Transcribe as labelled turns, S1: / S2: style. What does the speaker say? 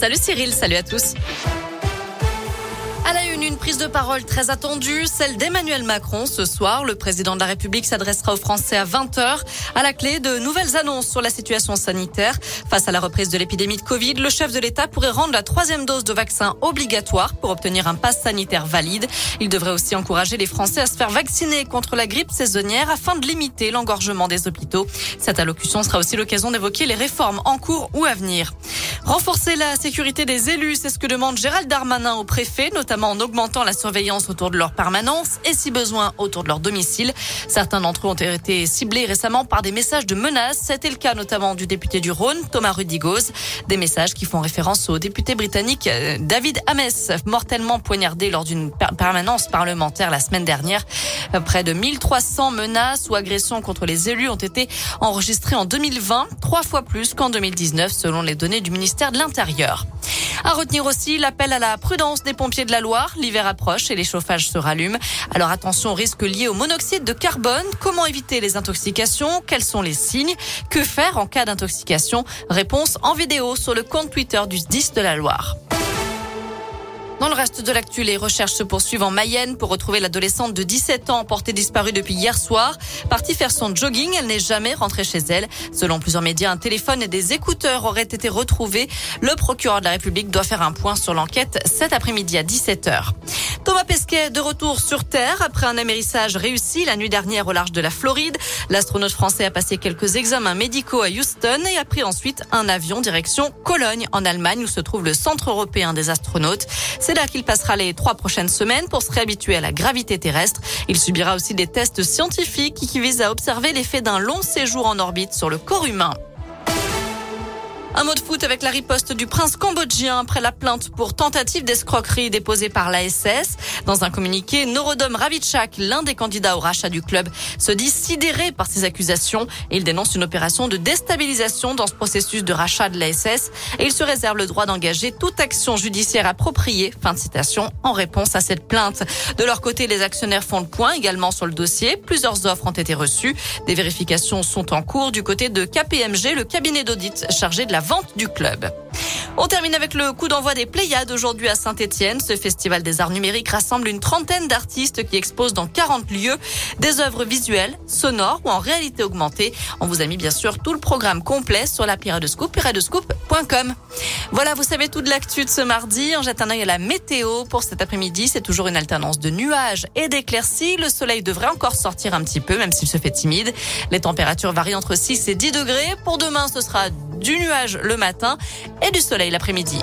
S1: Salut Cyril, salut à tous. À la une, une prise de parole très attendue, celle d'Emmanuel Macron. Ce soir, le président de la République s'adressera aux Français à 20h. À la clé, de nouvelles annonces sur la situation sanitaire. Face à la reprise de l'épidémie de Covid, le chef de l'État pourrait rendre la troisième dose de vaccin obligatoire pour obtenir un pass sanitaire valide. Il devrait aussi encourager les Français à se faire vacciner contre la grippe saisonnière afin de limiter l'engorgement des hôpitaux. Cette allocution sera aussi l'occasion d'évoquer les réformes en cours ou à venir. Renforcer la sécurité des élus, c'est ce que demande Gérald Darmanin au préfet, notamment en augmentant la surveillance autour de leur permanence et si besoin autour de leur domicile. Certains d'entre eux ont été ciblés récemment par des messages de menaces. C'était le cas notamment du député du Rhône, Thomas Rudigoz. Des messages qui font référence au député britannique euh, David Ames, mortellement poignardé lors d'une permanence parlementaire la semaine dernière. Près de 1300 menaces ou agressions contre les élus ont été enregistrées en 2020, trois fois plus qu'en 2019 selon les données du ministère l'Intérieur. À retenir aussi l'appel à la prudence des pompiers de la Loire. L'hiver approche et les chauffages se rallument. Alors attention aux risques liés au monoxyde de carbone. Comment éviter les intoxications? Quels sont les signes? Que faire en cas d'intoxication? Réponse en vidéo sur le compte Twitter du 10 de la Loire. Dans le reste de l'actu, les recherches se poursuivent en Mayenne pour retrouver l'adolescente de 17 ans portée disparue depuis hier soir. Partie faire son jogging, elle n'est jamais rentrée chez elle. Selon plusieurs médias, un téléphone et des écouteurs auraient été retrouvés. Le procureur de la République doit faire un point sur l'enquête cet après-midi à 17h. Thomas Pesquet de retour sur Terre après un amérissage réussi la nuit dernière au large de la Floride. L'astronaute français a passé quelques examens médicaux à Houston et a pris ensuite un avion direction Cologne en Allemagne où se trouve le Centre européen des astronautes. C'est là qu'il passera les trois prochaines semaines pour se réhabituer à la gravité terrestre. Il subira aussi des tests scientifiques qui visent à observer l'effet d'un long séjour en orbite sur le corps humain. Un mot de foot avec la riposte du prince cambodgien après la plainte pour tentative d'escroquerie déposée par l'ASS. Dans un communiqué, Norodom Ravitchak, l'un des candidats au rachat du club, se dit sidéré par ces accusations et il dénonce une opération de déstabilisation dans ce processus de rachat de l'ASS et il se réserve le droit d'engager toute action judiciaire appropriée. Fin de citation en réponse à cette plainte. De leur côté, les actionnaires font le point également sur le dossier. Plusieurs offres ont été reçues. Des vérifications sont en cours du côté de KPMG, le cabinet d'audit chargé de la vente du club. On termine avec le coup d'envoi des Pléiades aujourd'hui à Saint-Etienne. Ce festival des arts numériques rassemble une trentaine d'artistes qui exposent dans 40 lieux des œuvres visuelles, sonores ou en réalité augmentée. On vous a mis bien sûr tout le programme complet sur l'appli Radescoop et radescoop.com. Voilà, vous savez tout de l'actu de ce mardi. On jette un œil à la météo pour cet après-midi. C'est toujours une alternance de nuages et d'éclaircies. Le soleil devrait encore sortir un petit peu, même s'il se fait timide. Les températures varient entre 6 et 10 degrés. Pour demain, ce sera du nuage le matin et du soleil l'après-midi.